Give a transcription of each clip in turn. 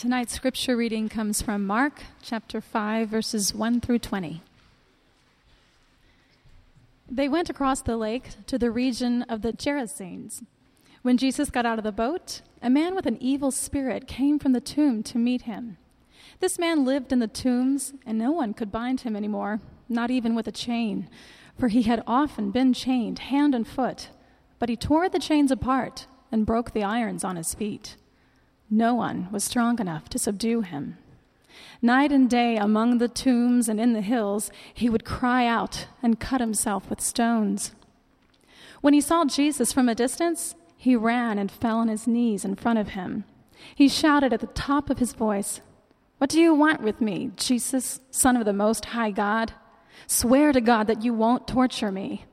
Tonight's scripture reading comes from Mark chapter 5, verses 1 through 20. They went across the lake to the region of the Gerasenes. When Jesus got out of the boat, a man with an evil spirit came from the tomb to meet him. This man lived in the tombs, and no one could bind him anymore, not even with a chain, for he had often been chained hand and foot. But he tore the chains apart and broke the irons on his feet. No one was strong enough to subdue him. Night and day among the tombs and in the hills, he would cry out and cut himself with stones. When he saw Jesus from a distance, he ran and fell on his knees in front of him. He shouted at the top of his voice, What do you want with me, Jesus, Son of the Most High God? Swear to God that you won't torture me.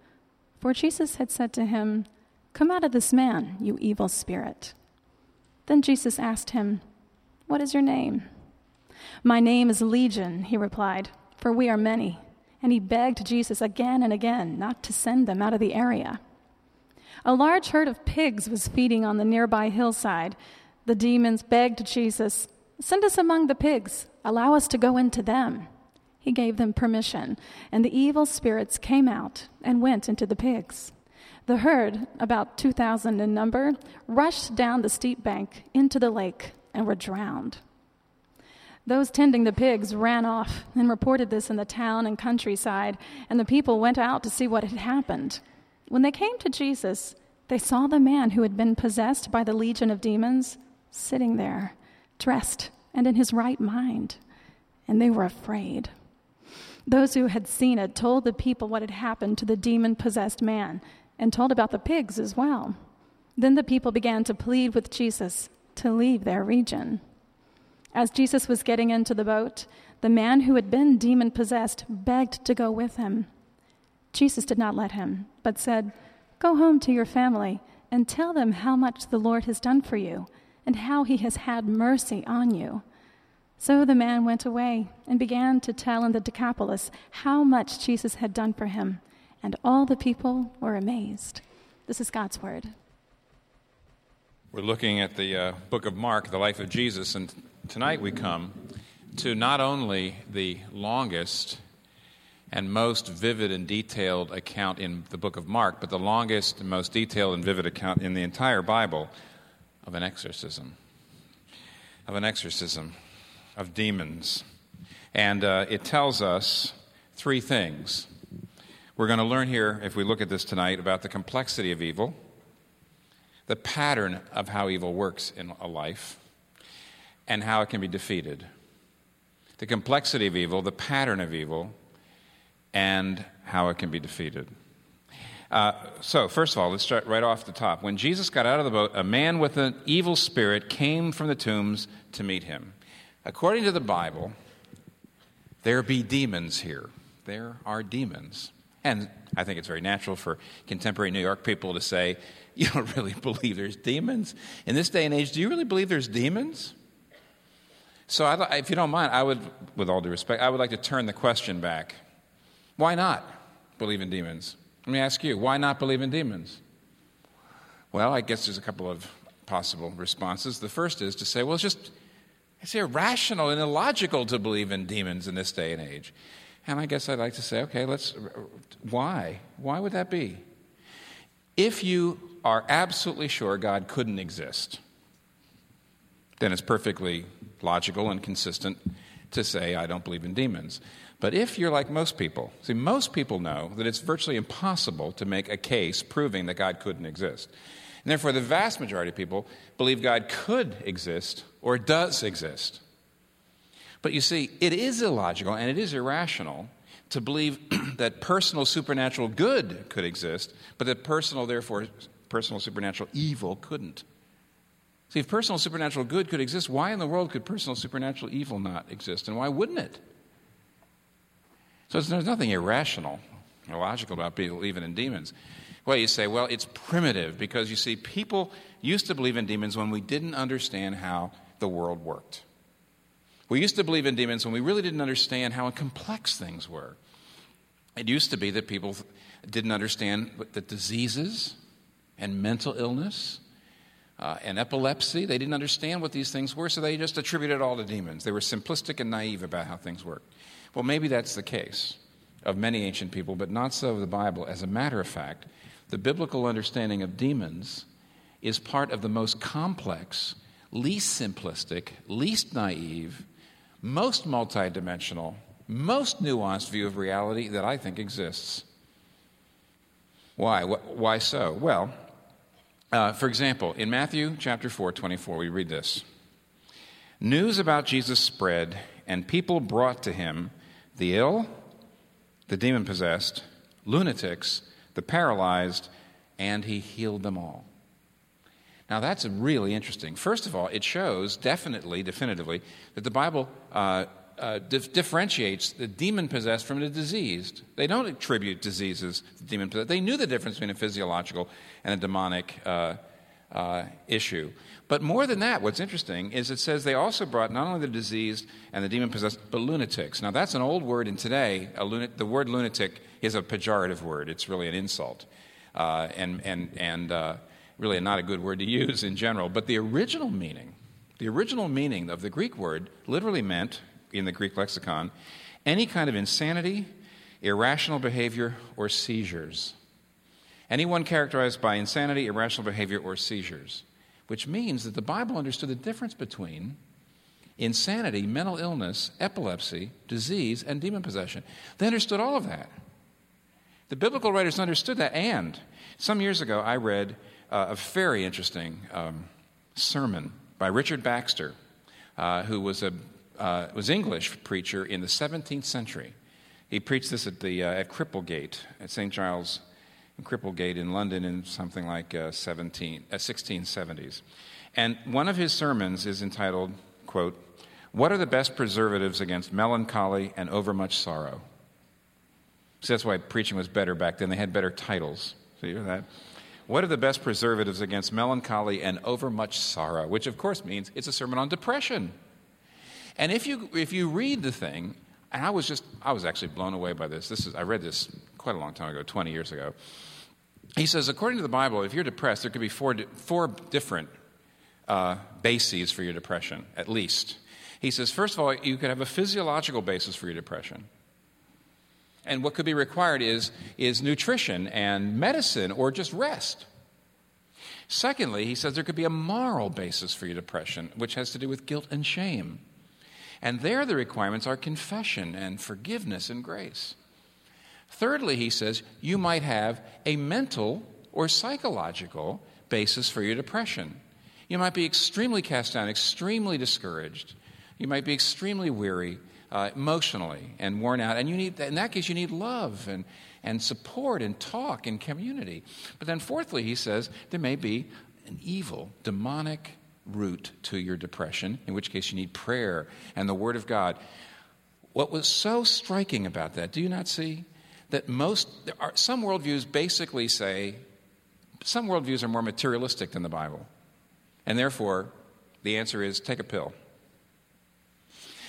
For Jesus had said to him, Come out of this man, you evil spirit. Then Jesus asked him, What is your name? My name is Legion, he replied, for we are many. And he begged Jesus again and again not to send them out of the area. A large herd of pigs was feeding on the nearby hillside. The demons begged Jesus, Send us among the pigs, allow us to go into them. He gave them permission, and the evil spirits came out and went into the pigs. The herd, about 2,000 in number, rushed down the steep bank into the lake and were drowned. Those tending the pigs ran off and reported this in the town and countryside, and the people went out to see what had happened. When they came to Jesus, they saw the man who had been possessed by the legion of demons sitting there, dressed and in his right mind, and they were afraid. Those who had seen it told the people what had happened to the demon possessed man and told about the pigs as well. Then the people began to plead with Jesus to leave their region. As Jesus was getting into the boat, the man who had been demon possessed begged to go with him. Jesus did not let him, but said, Go home to your family and tell them how much the Lord has done for you and how he has had mercy on you. So the man went away and began to tell in the Decapolis how much Jesus had done for him and all the people were amazed. This is God's word. We're looking at the uh, book of Mark, the life of Jesus, and tonight we come to not only the longest and most vivid and detailed account in the book of Mark, but the longest and most detailed and vivid account in the entire Bible of an exorcism. Of an exorcism of demons. And uh, it tells us three things we're going to learn here, if we look at this tonight, about the complexity of evil, the pattern of how evil works in a life, and how it can be defeated. The complexity of evil, the pattern of evil, and how it can be defeated. Uh, so, first of all, let's start right off the top. When Jesus got out of the boat, a man with an evil spirit came from the tombs to meet him. According to the Bible, there be demons here. There are demons. And I think it's very natural for contemporary New York people to say, You don't really believe there's demons? In this day and age, do you really believe there's demons? So, I, if you don't mind, I would, with all due respect, I would like to turn the question back. Why not believe in demons? Let me ask you, why not believe in demons? Well, I guess there's a couple of possible responses. The first is to say, well, it's just it's irrational and illogical to believe in demons in this day and age. And I guess I'd like to say, okay, let's, why? Why would that be? If you are absolutely sure God couldn't exist, then it's perfectly logical and consistent to say, I don't believe in demons. But if you're like most people, see, most people know that it's virtually impossible to make a case proving that God couldn't exist. And therefore, the vast majority of people believe God could exist or does exist. But you see, it is illogical and it is irrational to believe that personal supernatural good could exist, but that personal, therefore, personal supernatural evil couldn't. See, if personal supernatural good could exist, why in the world could personal supernatural evil not exist? And why wouldn't it? So there's nothing irrational, illogical about believing in demons. Well, you say, well, it's primitive because you see, people used to believe in demons when we didn't understand how the world worked. We used to believe in demons when we really didn't understand how complex things were. It used to be that people didn't understand that diseases and mental illness uh, and epilepsy. They didn't understand what these things were, so they just attributed it all to demons. They were simplistic and naive about how things worked. Well, maybe that's the case of many ancient people, but not so of the Bible. As a matter of fact, the biblical understanding of demons is part of the most complex, least simplistic, least naive, most multidimensional, most nuanced view of reality that I think exists. Why? Why so? Well, uh, for example, in Matthew chapter 4, 24, we read this News about Jesus spread, and people brought to him the ill, the demon possessed, lunatics, the paralyzed, and he healed them all. Now, that's really interesting. First of all, it shows definitely, definitively, that the Bible uh, uh, dif- differentiates the demon possessed from the diseased. They don't attribute diseases to demon possessed. They knew the difference between a physiological and a demonic uh, uh, issue. But more than that, what's interesting is it says they also brought not only the diseased and the demon possessed, but lunatics. Now, that's an old word, and today, the word lunatic is a pejorative word. It's really an insult. Uh, and and, and uh, really not a good word to use in general. But the original meaning, the original meaning of the Greek word literally meant, in the Greek lexicon, any kind of insanity, irrational behavior, or seizures. Anyone characterized by insanity, irrational behavior, or seizures, which means that the Bible understood the difference between insanity, mental illness, epilepsy, disease, and demon possession. They understood all of that. The biblical writers understood that, and some years ago I read uh, a very interesting um, sermon by Richard Baxter, uh, who was a uh, was English preacher in the 17th century. He preached this at the uh, at Cripplegate at St Giles in Cripplegate in London in something like uh, 17 1670s. Uh, and one of his sermons is entitled, "quote What are the best preservatives against melancholy and overmuch sorrow?" So that's why preaching was better back then. They had better titles. Hear that? What are the best preservatives against melancholy and overmuch sorrow? Which, of course, means it's a sermon on depression. And if you, if you read the thing, and I was just, I was actually blown away by this. This is, I read this quite a long time ago, 20 years ago. He says, according to the Bible, if you're depressed, there could be four, four different uh, bases for your depression, at least. He says, first of all, you could have a physiological basis for your depression. And what could be required is, is nutrition and medicine or just rest. Secondly, he says there could be a moral basis for your depression, which has to do with guilt and shame. And there, the requirements are confession and forgiveness and grace. Thirdly, he says you might have a mental or psychological basis for your depression. You might be extremely cast down, extremely discouraged. You might be extremely weary uh, emotionally and worn out. And you need, in that case, you need love and, and support and talk and community. But then, fourthly, he says there may be an evil, demonic root to your depression, in which case you need prayer and the Word of God. What was so striking about that, do you not see? That most, are, some worldviews basically say, some worldviews are more materialistic than the Bible. And therefore, the answer is take a pill.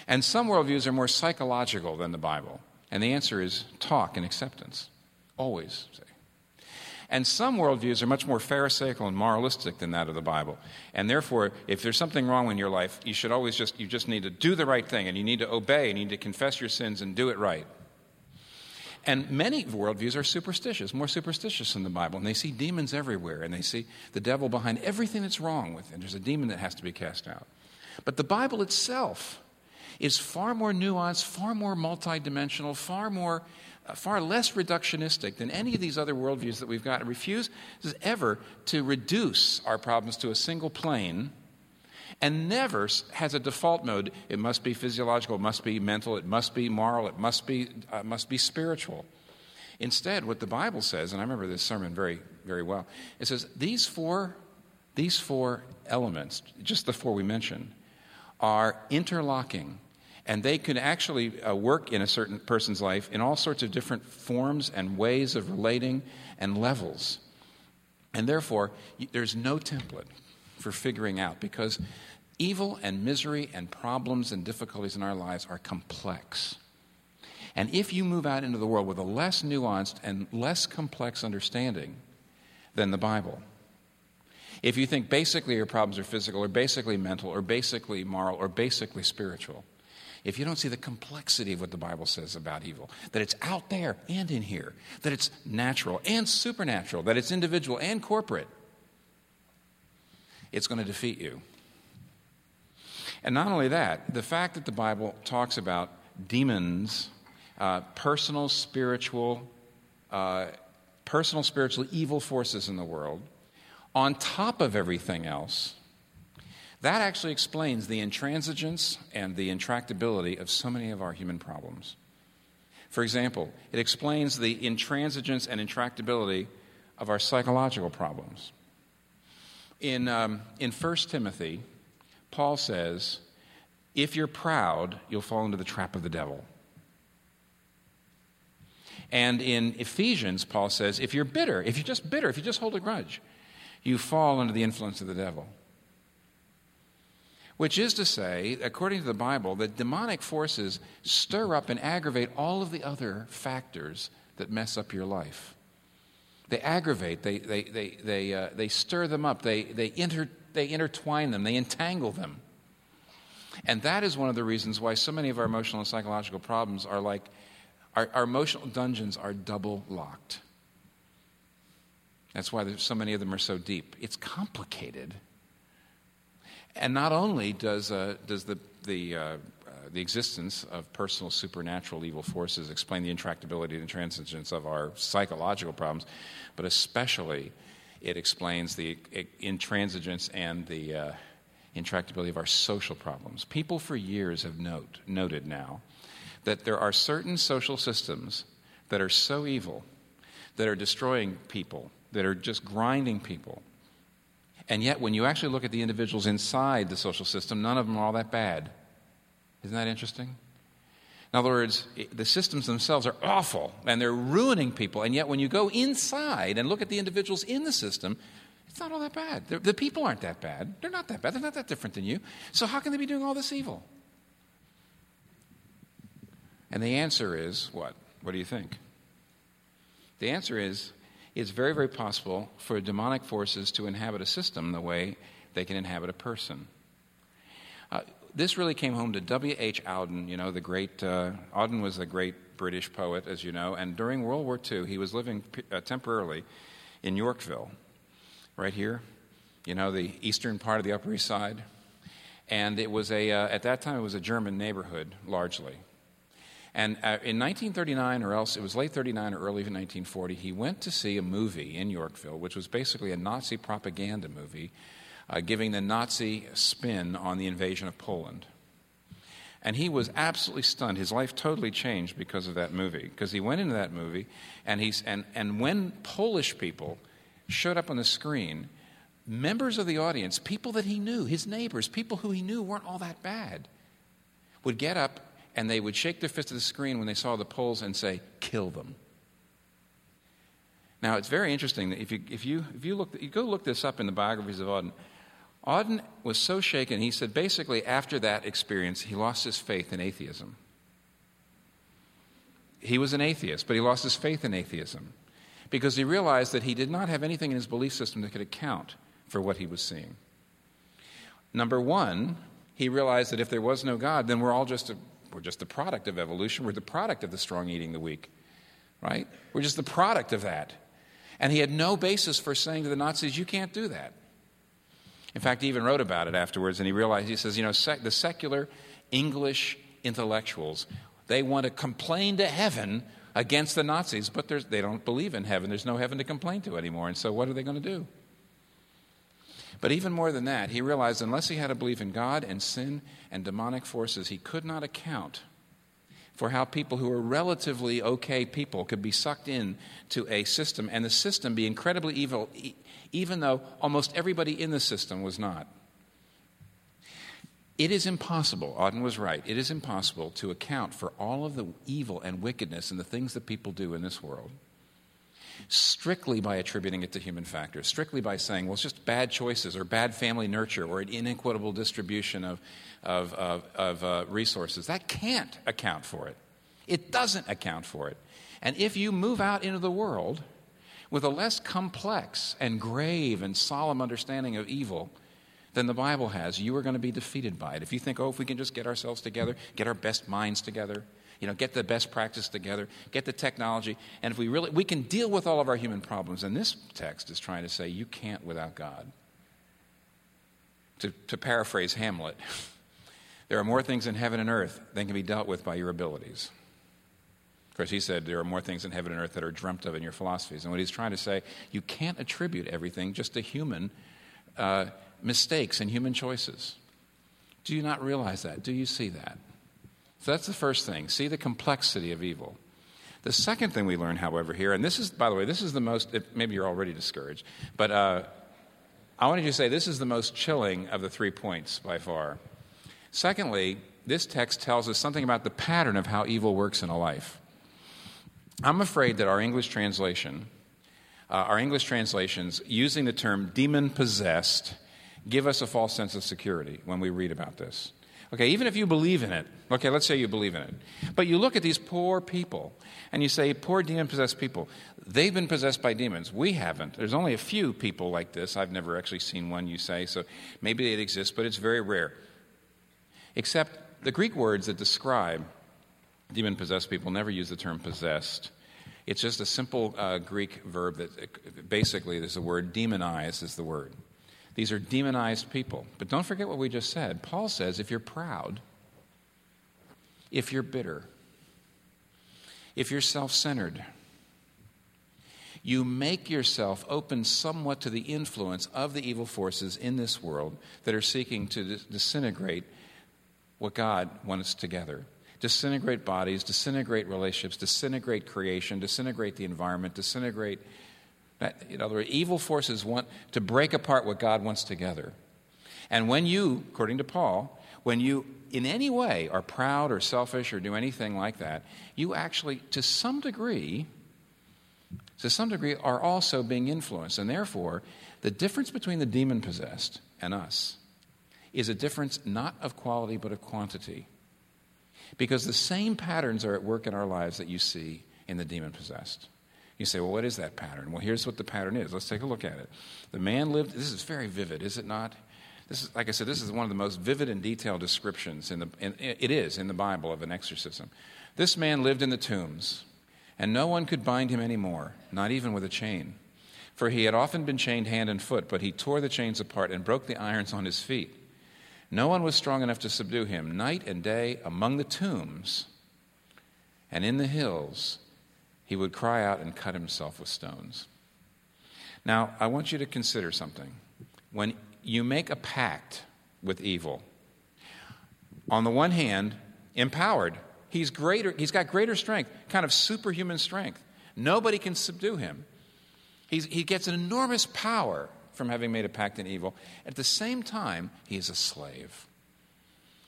And some worldviews are more psychological than the Bible. And the answer is talk and acceptance. Always say. And some worldviews are much more Pharisaical and moralistic than that of the Bible. And therefore, if there's something wrong in your life, you should always just, you just need to do the right thing and you need to obey and you need to confess your sins and do it right. And many worldviews are superstitious, more superstitious than the Bible. And they see demons everywhere and they see the devil behind everything that's wrong with it. And there's a demon that has to be cast out. But the Bible itself is far more nuanced, far more multidimensional, far more uh, far less reductionistic than any of these other worldviews that we've got. It refuses ever to reduce our problems to a single plane and never has a default mode. It must be physiological, it must be mental, it must be moral, it must be, uh, must be spiritual. Instead, what the Bible says, and I remember this sermon very, very well, it says these four, these four elements, just the four we mentioned, are interlocking and they can actually uh, work in a certain person's life in all sorts of different forms and ways of relating and levels. And therefore, there's no template for figuring out because evil and misery and problems and difficulties in our lives are complex. And if you move out into the world with a less nuanced and less complex understanding than the Bible, If you think basically your problems are physical or basically mental or basically moral or basically spiritual, if you don't see the complexity of what the Bible says about evil, that it's out there and in here, that it's natural and supernatural, that it's individual and corporate, it's going to defeat you. And not only that, the fact that the Bible talks about demons, uh, personal spiritual, uh, personal spiritual evil forces in the world, on top of everything else, that actually explains the intransigence and the intractability of so many of our human problems. For example, it explains the intransigence and intractability of our psychological problems. In, um, in 1 Timothy, Paul says, If you're proud, you'll fall into the trap of the devil. And in Ephesians, Paul says, If you're bitter, if you're just bitter, if you just hold a grudge, you fall under the influence of the devil. Which is to say, according to the Bible, that demonic forces stir up and aggravate all of the other factors that mess up your life. They aggravate, they, they, they, they, uh, they stir them up, they, they, inter, they intertwine them, they entangle them. And that is one of the reasons why so many of our emotional and psychological problems are like our, our emotional dungeons are double locked. That's why so many of them are so deep. It's complicated. And not only does, uh, does the, the, uh, uh, the existence of personal supernatural evil forces explain the intractability and intransigence of our psychological problems, but especially it explains the intransigence and the uh, intractability of our social problems. People for years have note, noted now that there are certain social systems that are so evil, that are destroying people, that are just grinding people. And yet, when you actually look at the individuals inside the social system, none of them are all that bad. Isn't that interesting? In other words, the systems themselves are awful and they're ruining people. And yet, when you go inside and look at the individuals in the system, it's not all that bad. They're, the people aren't that bad. They're not that bad. They're not that different than you. So, how can they be doing all this evil? And the answer is what? What do you think? The answer is it's very, very possible for demonic forces to inhabit a system the way they can inhabit a person. Uh, this really came home to W.H. Auden, you know, the great, uh, Auden was a great British poet, as you know, and during World War II, he was living uh, temporarily in Yorkville, right here, you know, the eastern part of the Upper East Side. And it was a, uh, at that time, it was a German neighborhood, largely. And uh, in 1939, or else it was late 39 or early 1940, he went to see a movie in Yorkville, which was basically a Nazi propaganda movie, uh, giving the Nazi spin on the invasion of Poland. And he was absolutely stunned. His life totally changed because of that movie. Because he went into that movie, and, he's, and, and when Polish people showed up on the screen, members of the audience, people that he knew, his neighbors, people who he knew weren't all that bad, would get up and they would shake their fist at the screen when they saw the Poles and say, kill them. Now, it's very interesting that if you, if you, if you, look, you go look this up in the biographies of Auden, Auden was so shaken, he said basically after that experience, he lost his faith in atheism. He was an atheist, but he lost his faith in atheism because he realized that he did not have anything in his belief system that could account for what he was seeing. Number one, he realized that if there was no God, then we're all just a we're just the product of evolution. We're the product of the strong eating the weak, right? We're just the product of that. And he had no basis for saying to the Nazis, you can't do that. In fact, he even wrote about it afterwards, and he realized, he says, you know, sec- the secular English intellectuals, they want to complain to heaven against the Nazis, but they don't believe in heaven. There's no heaven to complain to anymore. And so, what are they going to do? But even more than that, he realized unless he had to believe in God and sin and demonic forces, he could not account for how people who were relatively okay people could be sucked in to a system and the system be incredibly evil, even though almost everybody in the system was not. It is impossible, Auden was right, it is impossible to account for all of the evil and wickedness and the things that people do in this world strictly by attributing it to human factors, strictly by saying, well, it's just bad choices or bad family nurture or an inequitable distribution of, of, of, of uh, resources. That can't account for it. It doesn't account for it. And if you move out into the world with a less complex and grave and solemn understanding of evil than the Bible has, you are going to be defeated by it. If you think, oh, if we can just get ourselves together, get our best minds together, you know, get the best practice together, get the technology, and if we really, we can deal with all of our human problems. And this text is trying to say you can't without God. To, to paraphrase Hamlet, there are more things in heaven and earth than can be dealt with by your abilities. Of course, he said there are more things in heaven and earth that are dreamt of in your philosophies. And what he's trying to say, you can't attribute everything just to human uh, mistakes and human choices. Do you not realize that? Do you see that? So that's the first thing. See the complexity of evil. The second thing we learn, however, here, and this is, by the way, this is the most, maybe you're already discouraged, but uh, I wanted to say this is the most chilling of the three points by far. Secondly, this text tells us something about the pattern of how evil works in a life. I'm afraid that our English translation, uh, our English translations, using the term demon possessed, give us a false sense of security when we read about this. Okay, even if you believe in it, okay, let's say you believe in it, but you look at these poor people and you say, poor demon possessed people, they've been possessed by demons. We haven't. There's only a few people like this. I've never actually seen one, you say, so maybe it exists, but it's very rare. Except the Greek words that describe demon possessed people never use the term possessed. It's just a simple uh, Greek verb that basically there's the word demonize is the word. These are demonized people. But don't forget what we just said. Paul says if you're proud, if you're bitter, if you're self centered, you make yourself open somewhat to the influence of the evil forces in this world that are seeking to disintegrate what God wants together. Disintegrate bodies, disintegrate relationships, disintegrate creation, disintegrate the environment, disintegrate in other words, evil forces want to break apart what God wants together. And when you, according to Paul, when you in any way are proud or selfish or do anything like that, you actually, to some degree, to some degree, are also being influenced. And therefore, the difference between the demon possessed and us is a difference not of quality but of quantity. Because the same patterns are at work in our lives that you see in the demon possessed. You say, well, what is that pattern? Well, here's what the pattern is. Let's take a look at it. The man lived, this is very vivid, is it not? This is, like I said, this is one of the most vivid and detailed descriptions in the, in, it is in the Bible of an exorcism. This man lived in the tombs, and no one could bind him anymore, not even with a chain. For he had often been chained hand and foot, but he tore the chains apart and broke the irons on his feet. No one was strong enough to subdue him. Night and day, among the tombs and in the hills, he would cry out and cut himself with stones. Now, I want you to consider something. When you make a pact with evil, on the one hand, empowered, he's greater, he's got greater strength, kind of superhuman strength. Nobody can subdue him. He's, he gets an enormous power from having made a pact in evil. At the same time, he is a slave.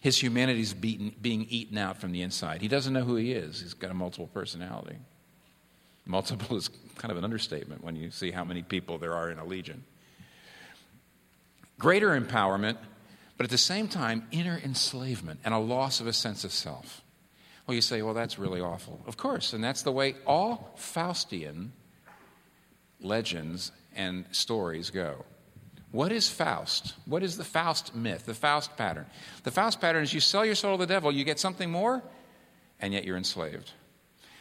His humanity is being eaten out from the inside. He doesn't know who he is, he's got a multiple personality. Multiple is kind of an understatement when you see how many people there are in a legion. Greater empowerment, but at the same time, inner enslavement and a loss of a sense of self. Well, you say, well, that's really awful. Of course, and that's the way all Faustian legends and stories go. What is Faust? What is the Faust myth, the Faust pattern? The Faust pattern is you sell your soul to the devil, you get something more, and yet you're enslaved.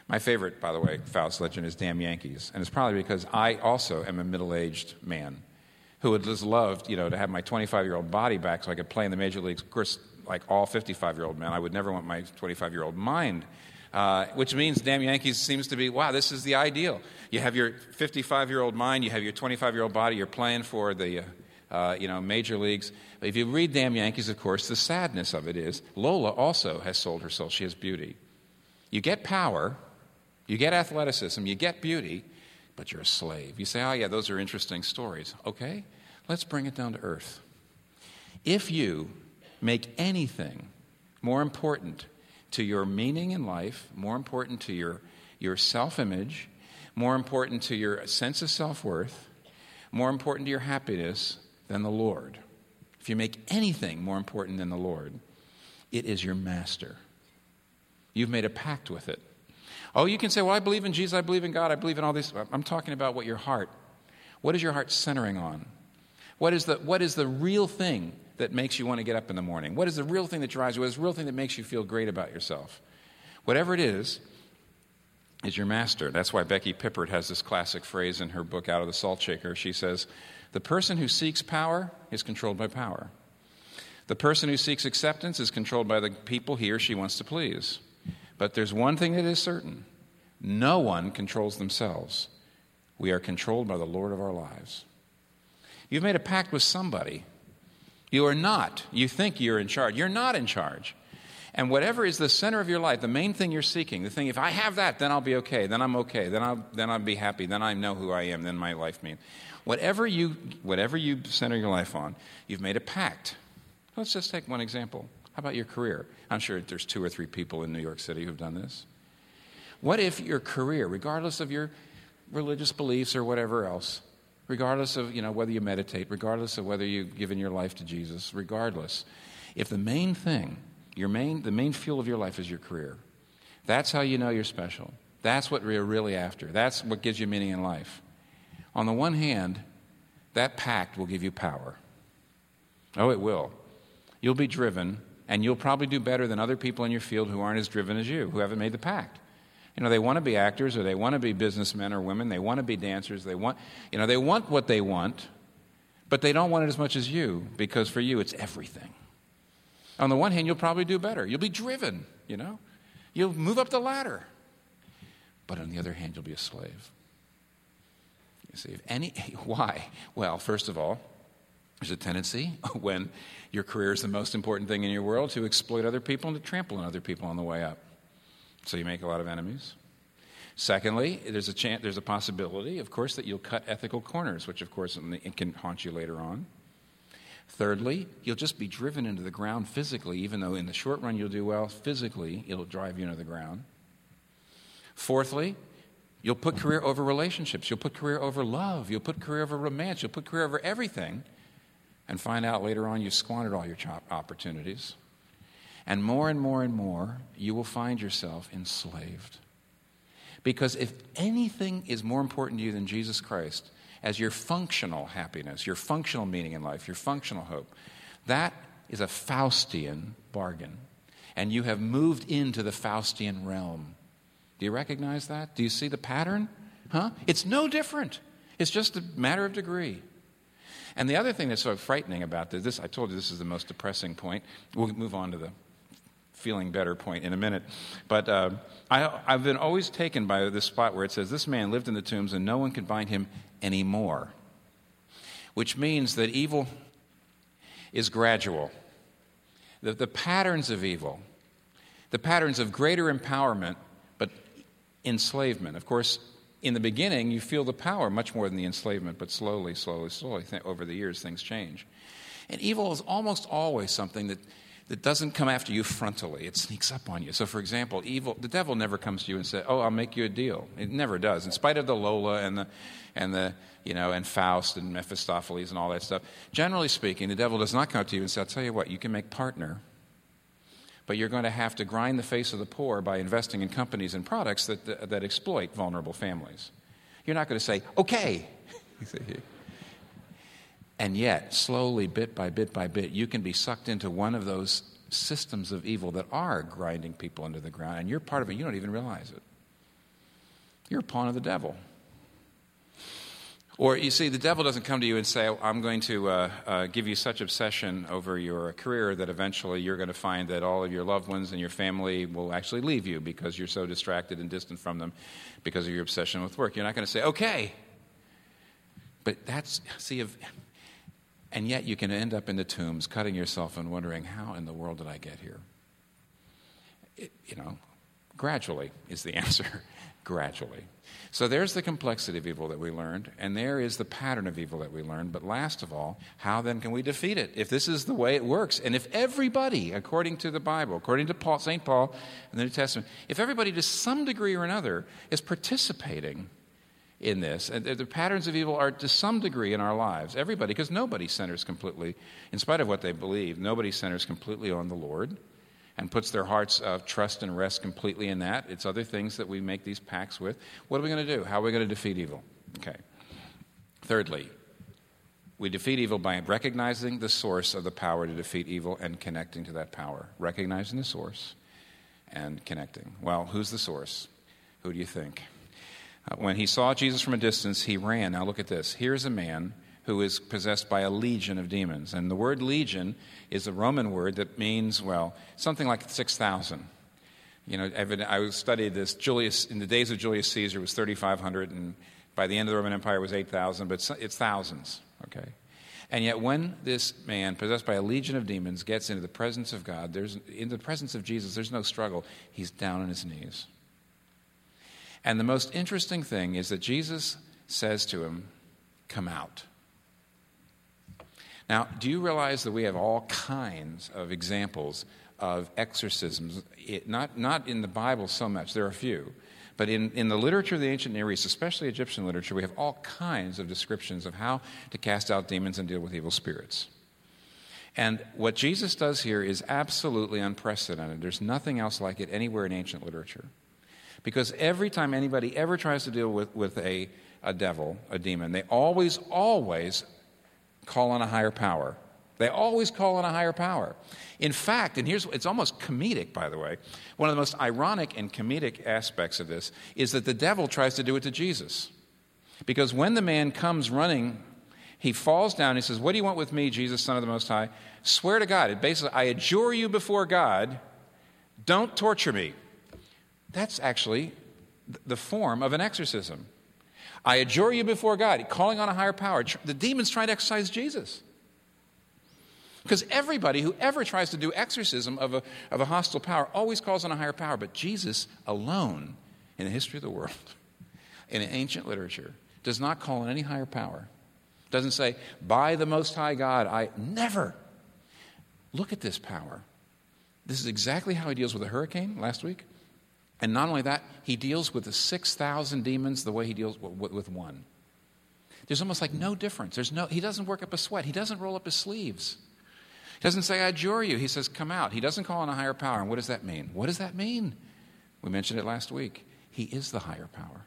My favorite, by the way, Faust legend is Damn Yankees. And it's probably because I also am a middle aged man who would just loved, you know, to have my 25 year old body back so I could play in the major leagues. Of course, like all 55 year old men, I would never want my 25 year old mind. Uh, which means Damn Yankees seems to be, wow, this is the ideal. You have your 55 year old mind, you have your 25 year old body, you're playing for the. Uh, you know, major leagues. If you read Damn Yankees, of course, the sadness of it is Lola also has sold her soul. She has beauty. You get power, you get athleticism, you get beauty, but you're a slave. You say, oh, yeah, those are interesting stories. Okay, let's bring it down to earth. If you make anything more important to your meaning in life, more important to your, your self image, more important to your sense of self worth, more important to your happiness than the Lord, if you make anything more important than the Lord, it is your master. You've made a pact with it. Oh, you can say, Well, I believe in Jesus, I believe in God, I believe in all these. I'm talking about what your heart, what is your heart centering on? What is the, what is the real thing that makes you want to get up in the morning? What is the real thing that drives you? What is the real thing that makes you feel great about yourself? Whatever it is, is your master. That's why Becky Pippert has this classic phrase in her book, Out of the Salt Shaker. She says, The person who seeks power is controlled by power. The person who seeks acceptance is controlled by the people he or she wants to please. But there's one thing that is certain no one controls themselves. We are controlled by the Lord of our lives. You've made a pact with somebody. You are not. You think you're in charge. You're not in charge. And whatever is the center of your life, the main thing you're seeking, the thing, if I have that, then I'll be okay. Then I'm okay. Then I'll, then I'll be happy. Then I know who I am. Then my life means. Whatever you, whatever you center your life on, you've made a pact. Let's just take one example. How about your career? I'm sure there's two or three people in New York City who've done this. What if your career, regardless of your religious beliefs or whatever else, regardless of you know whether you meditate, regardless of whether you've given your life to Jesus, regardless, if the main thing, your main the main fuel of your life is your career, that's how you know you're special. That's what we're really after. That's what gives you meaning in life. On the one hand, that pact will give you power. Oh, it will. You'll be driven, and you'll probably do better than other people in your field who aren't as driven as you, who haven't made the pact. You know, they want to be actors or they want to be businessmen or women. They want to be dancers. They want, you know, they want what they want, but they don't want it as much as you because for you it's everything. On the one hand, you'll probably do better. You'll be driven, you know. You'll move up the ladder. But on the other hand, you'll be a slave. You see, if any, why? Well, first of all, there's a tendency when your career is the most important thing in your world to exploit other people and to trample on other people on the way up. So you make a lot of enemies. Secondly, there's a chance, there's a possibility, of course, that you'll cut ethical corners, which of course can haunt you later on. Thirdly, you'll just be driven into the ground physically, even though in the short run you'll do well. Physically, it'll drive you into the ground. Fourthly, you'll put career over relationships. You'll put career over love. You'll put career over romance. You'll put career over everything, and find out later on you've squandered all your opportunities. And more and more and more, you will find yourself enslaved. Because if anything is more important to you than Jesus Christ as your functional happiness, your functional meaning in life, your functional hope, that is a Faustian bargain. And you have moved into the Faustian realm. Do you recognize that? Do you see the pattern? Huh? It's no different. It's just a matter of degree. And the other thing that's so frightening about this, this I told you this is the most depressing point. We'll move on to the feeling better point in a minute. But uh, I, I've been always taken by this spot where it says, This man lived in the tombs and no one can bind him anymore. Which means that evil is gradual. The, the patterns of evil, the patterns of greater empowerment, but enslavement. Of course, in the beginning, you feel the power much more than the enslavement, but slowly, slowly, slowly, over the years, things change. And evil is almost always something that that doesn't come after you frontally. It sneaks up on you. So, for example, evil, the devil never comes to you and says, "Oh, I'll make you a deal." It never does. In spite of the Lola and the, and the, you know, and Faust and Mephistopheles and all that stuff. Generally speaking, the devil does not come to you and say, "I'll tell you what, you can make partner." But you're going to have to grind the face of the poor by investing in companies and products that, that, that exploit vulnerable families. You're not going to say, okay. And yet, slowly, bit by bit by bit, you can be sucked into one of those systems of evil that are grinding people into the ground, and you're part of it. You don't even realize it. You're a pawn of the devil. Or you see, the devil doesn't come to you and say, I'm going to uh, uh, give you such obsession over your career that eventually you're going to find that all of your loved ones and your family will actually leave you because you're so distracted and distant from them because of your obsession with work. You're not going to say, okay. But that's, see, if and yet you can end up in the tombs cutting yourself and wondering, how in the world did I get here? It, you know, gradually is the answer. gradually. So there's the complexity of evil that we learned, and there is the pattern of evil that we learned. But last of all, how then can we defeat it? If this is the way it works, and if everybody, according to the Bible, according to Paul, St. Paul in the New Testament, if everybody to some degree or another is participating in this. And the patterns of evil are to some degree in our lives. Everybody, because nobody centers completely, in spite of what they believe, nobody centers completely on the Lord. And puts their hearts of trust and rest completely in that. It's other things that we make these pacts with. What are we going to do? How are we going to defeat evil? Okay. Thirdly, we defeat evil by recognizing the source of the power to defeat evil and connecting to that power. Recognizing the source and connecting. Well, who's the source? Who do you think? Uh, when he saw Jesus from a distance, he ran. Now look at this. Here's a man who is possessed by a legion of demons. And the word legion is a Roman word that means, well, something like 6,000. You know, I studied this. Julius, in the days of Julius Caesar, was 3,500, and by the end of the Roman Empire, it was 8,000, but it's thousands, okay? And yet, when this man, possessed by a legion of demons, gets into the presence of God, there's, in the presence of Jesus, there's no struggle. He's down on his knees. And the most interesting thing is that Jesus says to him, Come out. Now, do you realize that we have all kinds of examples of exorcisms? It, not, not in the Bible so much, there are a few. But in, in the literature of the ancient Near East, especially Egyptian literature, we have all kinds of descriptions of how to cast out demons and deal with evil spirits. And what Jesus does here is absolutely unprecedented. There's nothing else like it anywhere in ancient literature. Because every time anybody ever tries to deal with, with a, a devil, a demon, they always, always call on a higher power. They always call on a higher power. In fact, and here's it's almost comedic, by the way, one of the most ironic and comedic aspects of this is that the devil tries to do it to Jesus. Because when the man comes running, he falls down, he says, What do you want with me, Jesus, Son of the Most High? Swear to God. It basically, I adjure you before God, don't torture me. That's actually the form of an exorcism. I adjure you before God, calling on a higher power. The demon's trying to exorcise Jesus. Because everybody who ever tries to do exorcism of a, of a hostile power always calls on a higher power. But Jesus alone, in the history of the world, in ancient literature, does not call on any higher power. Doesn't say, by the Most High God, I never. Look at this power. This is exactly how he deals with a hurricane last week. And not only that, he deals with the 6,000 demons the way he deals with, one. There's almost like no difference. There's no, he doesn't work up a sweat, he doesn't roll up his sleeves. He doesn't say, I adjure you. He says, Come out. He doesn't call on a higher power. And what does that mean? What does that mean? We mentioned it last week. He is the higher power.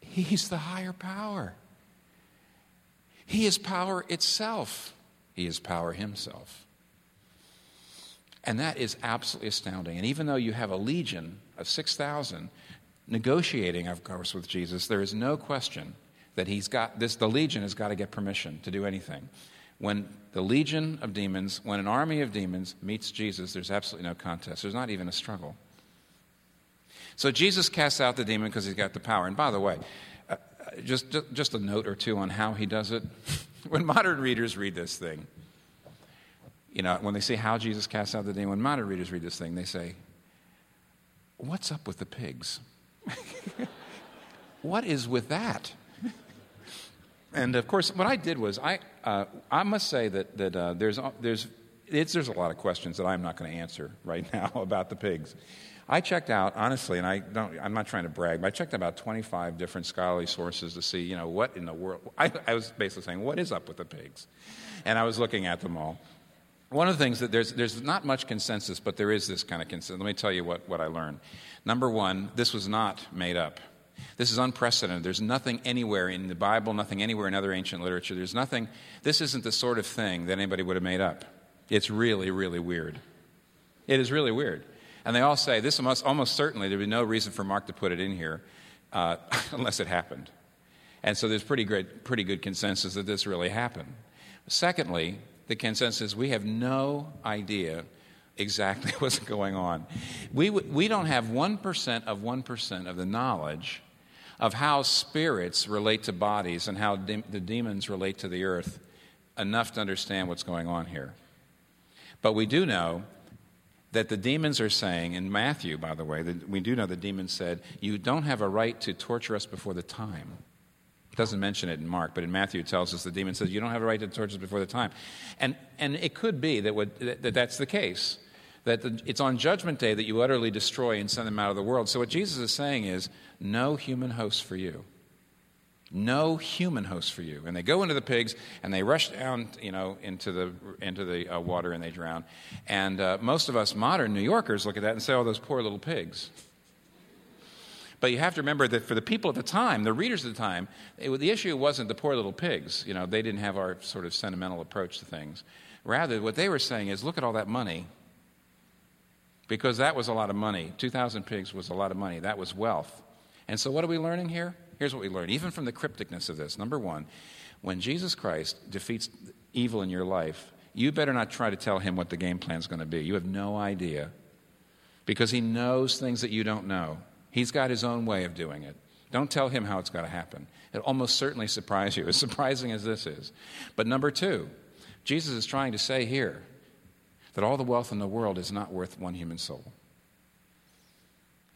He's the higher power. He is power itself. He is power himself. And that is absolutely astounding. And even though you have a legion of 6,000 negotiating, of course, with Jesus, there is no question that he's got this, the legion has got to get permission to do anything. When the legion of demons, when an army of demons meets Jesus, there's absolutely no contest. There's not even a struggle. So Jesus casts out the demon because he's got the power. And by the way, uh, uh just, just a note or two on how he does it. when modern readers read this thing, you know, when they say how Jesus casts out the demon, modern readers read this thing, they say, What's up with the pigs? what is with that? and of course, what I did was, I, uh, I must say that, that uh, there's, there's, there's a lot of questions that I'm not going to answer right now about the pigs. I checked out, honestly, and I don't, I'm not trying to brag, but I checked about 25 different scholarly sources to see, you know, what in the world. I, I was basically saying, what is up with the pigs? And I was looking at them all one of the things that there's, there's not much consensus, but there is this kind of consensus. Let me tell you what, what I learned. Number one, this was not made up. This is unprecedented. There's nothing anywhere in the Bible, nothing anywhere in other ancient literature. There's nothing, this isn't the sort of thing that anybody would have made up. It's really, really weird. It is really weird. And they all say this must almost certainly, there'd be no reason for Mark to put it in here uh, unless it happened. And so there's pretty good, pretty good consensus that this really happened. Secondly, the consensus we have no idea exactly what's going on. We, we don't have 1% of 1% of the knowledge of how spirits relate to bodies and how de- the demons relate to the earth enough to understand what's going on here. But we do know that the demons are saying, in Matthew, by the way, that we do know the demons said, You don't have a right to torture us before the time. It doesn't mention it in Mark, but in Matthew it tells us the demon says, You don't have a right to torture before the time. And, and it could be that, would, that that's the case, that the, it's on Judgment Day that you utterly destroy and send them out of the world. So what Jesus is saying is, No human host for you. no human host for you. And they go into the pigs and they rush down, you know, into the, into the uh, water and they drown. And uh, most of us modern New Yorkers look at that and say, oh, those poor little pigs. But you have to remember that for the people at the time, the readers at the time, it, the issue wasn't the poor little pigs. You know, they didn't have our sort of sentimental approach to things. Rather, what they were saying is, look at all that money. Because that was a lot of money. 2,000 pigs was a lot of money. That was wealth. And so, what are we learning here? Here's what we learn, even from the crypticness of this. Number one, when Jesus Christ defeats evil in your life, you better not try to tell him what the game plan is going to be. You have no idea because he knows things that you don't know. He's got his own way of doing it. Don't tell him how it's got to happen. It'll almost certainly surprise you, as surprising as this is. But number two, Jesus is trying to say here that all the wealth in the world is not worth one human soul.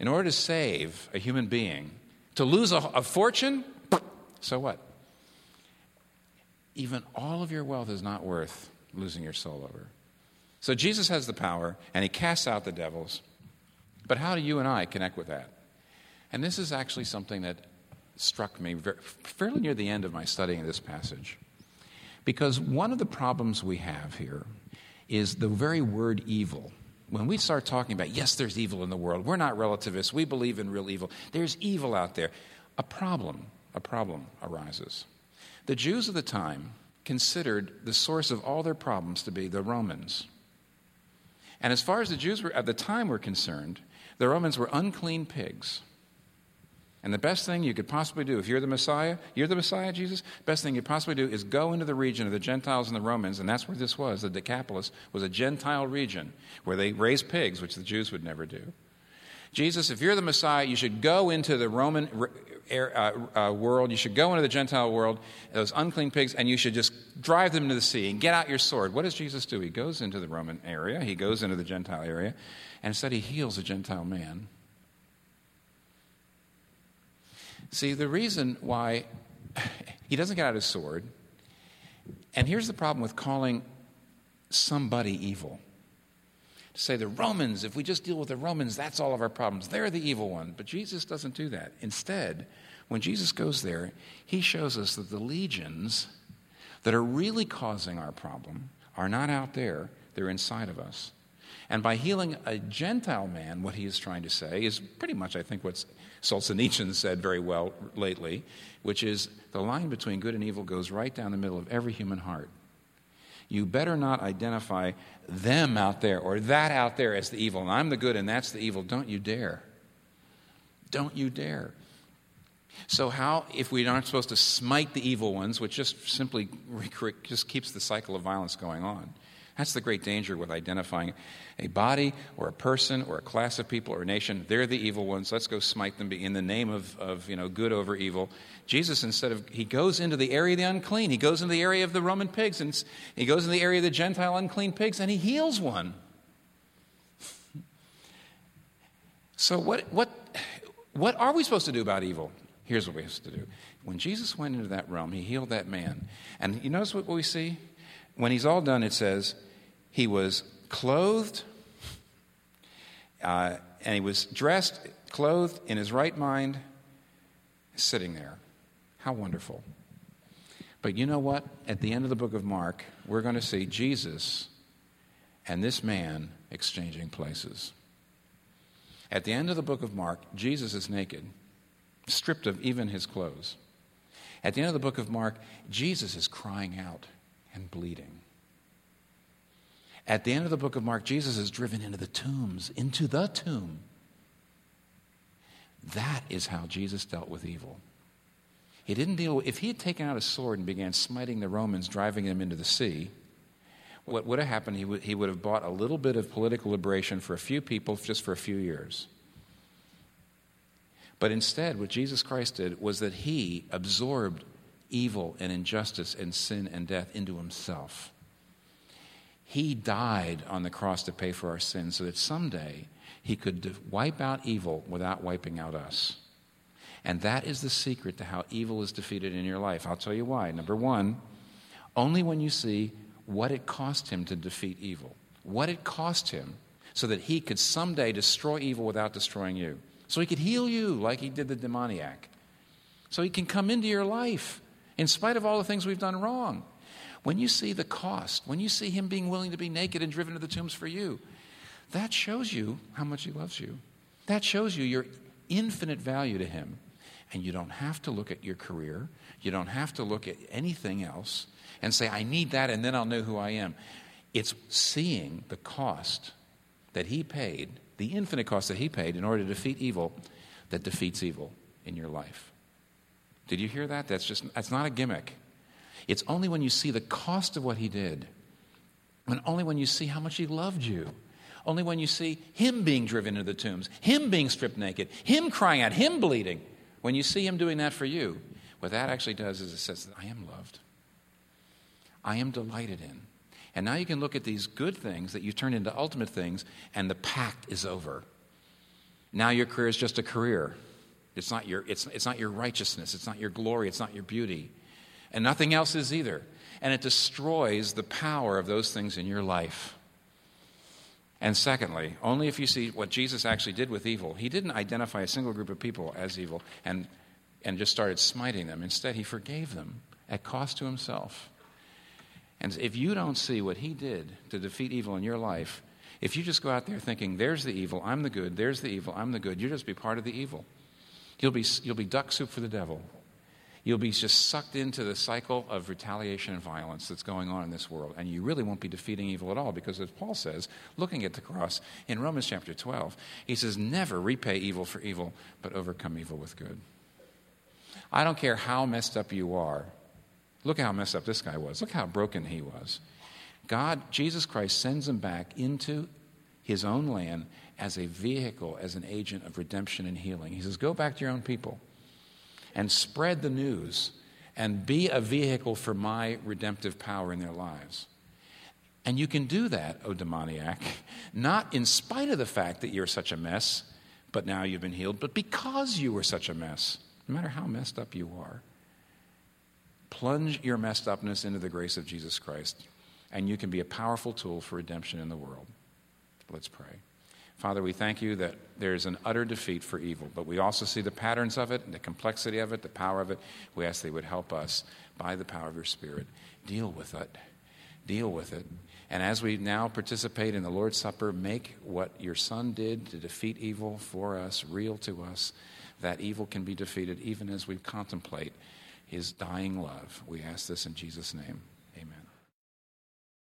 In order to save a human being, to lose a, a fortune, so what? Even all of your wealth is not worth losing your soul over. So Jesus has the power and he casts out the devils. But how do you and I connect with that? And this is actually something that struck me very, fairly near the end of my studying this passage. Because one of the problems we have here is the very word evil. When we start talking about, yes, there's evil in the world, we're not relativists, we believe in real evil, there's evil out there. A problem, a problem arises. The Jews of the time considered the source of all their problems to be the Romans. And as far as the Jews were, at the time were concerned, the Romans were unclean pigs. And the best thing you could possibly do, if you're the Messiah, you're the Messiah, Jesus, best thing you could possibly do is go into the region of the Gentiles and the Romans, and that's where this was. The Decapolis was a Gentile region where they raised pigs, which the Jews would never do. Jesus, if you're the Messiah, you should go into the Roman uh, uh, world, you should go into the Gentile world, those unclean pigs, and you should just drive them into the sea and get out your sword. What does Jesus do? He goes into the Roman area, he goes into the Gentile area, and instead he heals a Gentile man See, the reason why he doesn't get out his sword, and here's the problem with calling somebody evil. To say the Romans, if we just deal with the Romans, that's all of our problems. They're the evil one. But Jesus doesn't do that. Instead, when Jesus goes there, he shows us that the legions that are really causing our problem are not out there, they're inside of us. And by healing a Gentile man, what he is trying to say is pretty much, I think, what Solzhenitsyn said very well lately, which is the line between good and evil goes right down the middle of every human heart. You better not identify them out there or that out there as the evil, and I'm the good and that's the evil. Don't you dare. Don't you dare. So, how, if we aren't supposed to smite the evil ones, which just simply just keeps the cycle of violence going on, that's the great danger with identifying a body or a person or a class of people or a nation. They're the evil ones. Let's go smite them in the name of, of you know, good over evil. Jesus, instead of, he goes into the area of the unclean. He goes into the area of the Roman pigs and he goes into the area of the Gentile unclean pigs and he heals one. So, what, what, what are we supposed to do about evil? Here's what we have to do. When Jesus went into that realm, he healed that man. And you notice what we see? When he's all done, it says, he was clothed, uh, and he was dressed, clothed in his right mind, sitting there. How wonderful. But you know what? At the end of the book of Mark, we're going to see Jesus and this man exchanging places. At the end of the book of Mark, Jesus is naked, stripped of even his clothes. At the end of the book of Mark, Jesus is crying out and bleeding. At the end of the book of Mark, Jesus is driven into the tombs, into the tomb. That is how Jesus dealt with evil. He didn't deal if he had taken out a sword and began smiting the Romans, driving them into the sea, what would have happened, he would, he would have bought a little bit of political liberation for a few people just for a few years. But instead, what Jesus Christ did was that he absorbed evil and injustice and sin and death into himself. He died on the cross to pay for our sins so that someday he could wipe out evil without wiping out us. And that is the secret to how evil is defeated in your life. I'll tell you why. Number one, only when you see what it cost him to defeat evil, what it cost him so that he could someday destroy evil without destroying you. So he could heal you like he did the demoniac. so he can come into your life in spite of all the things we've done wrong. When you see the cost, when you see him being willing to be naked and driven to the tombs for you, that shows you how much he loves you. That shows you your infinite value to him. And you don't have to look at your career, you don't have to look at anything else and say, I need that, and then I'll know who I am. It's seeing the cost that he paid, the infinite cost that he paid in order to defeat evil that defeats evil in your life. Did you hear that? That's just that's not a gimmick. It's only when you see the cost of what he did, and only when you see how much he loved you, only when you see him being driven into the tombs, him being stripped naked, him crying out, him bleeding, when you see him doing that for you, what that actually does is it says I am loved. I am delighted in. And now you can look at these good things that you turned into ultimate things, and the pact is over. Now your career is just a career. It's not your, it's, it's not your righteousness, it's not your glory, it's not your beauty. And nothing else is either. And it destroys the power of those things in your life. And secondly, only if you see what Jesus actually did with evil. He didn't identify a single group of people as evil and, and just started smiting them. Instead, he forgave them at cost to himself. And if you don't see what he did to defeat evil in your life, if you just go out there thinking, there's the evil, I'm the good, there's the evil, I'm the good, you'll just be part of the evil. You'll be, you'll be duck soup for the devil. You'll be just sucked into the cycle of retaliation and violence that's going on in this world. And you really won't be defeating evil at all because, as Paul says, looking at the cross in Romans chapter 12, he says, Never repay evil for evil, but overcome evil with good. I don't care how messed up you are. Look how messed up this guy was. Look how broken he was. God, Jesus Christ, sends him back into his own land as a vehicle, as an agent of redemption and healing. He says, Go back to your own people and spread the news and be a vehicle for my redemptive power in their lives. And you can do that, O demoniac, not in spite of the fact that you're such a mess, but now you've been healed, but because you were such a mess, no matter how messed up you are. Plunge your messed upness into the grace of Jesus Christ, and you can be a powerful tool for redemption in the world. Let's pray. Father, we thank you that there's an utter defeat for evil, but we also see the patterns of it, the complexity of it, the power of it. We ask that you would help us by the power of your Spirit deal with it. Deal with it. And as we now participate in the Lord's Supper, make what your Son did to defeat evil for us real to us, that evil can be defeated even as we contemplate his dying love. We ask this in Jesus' name.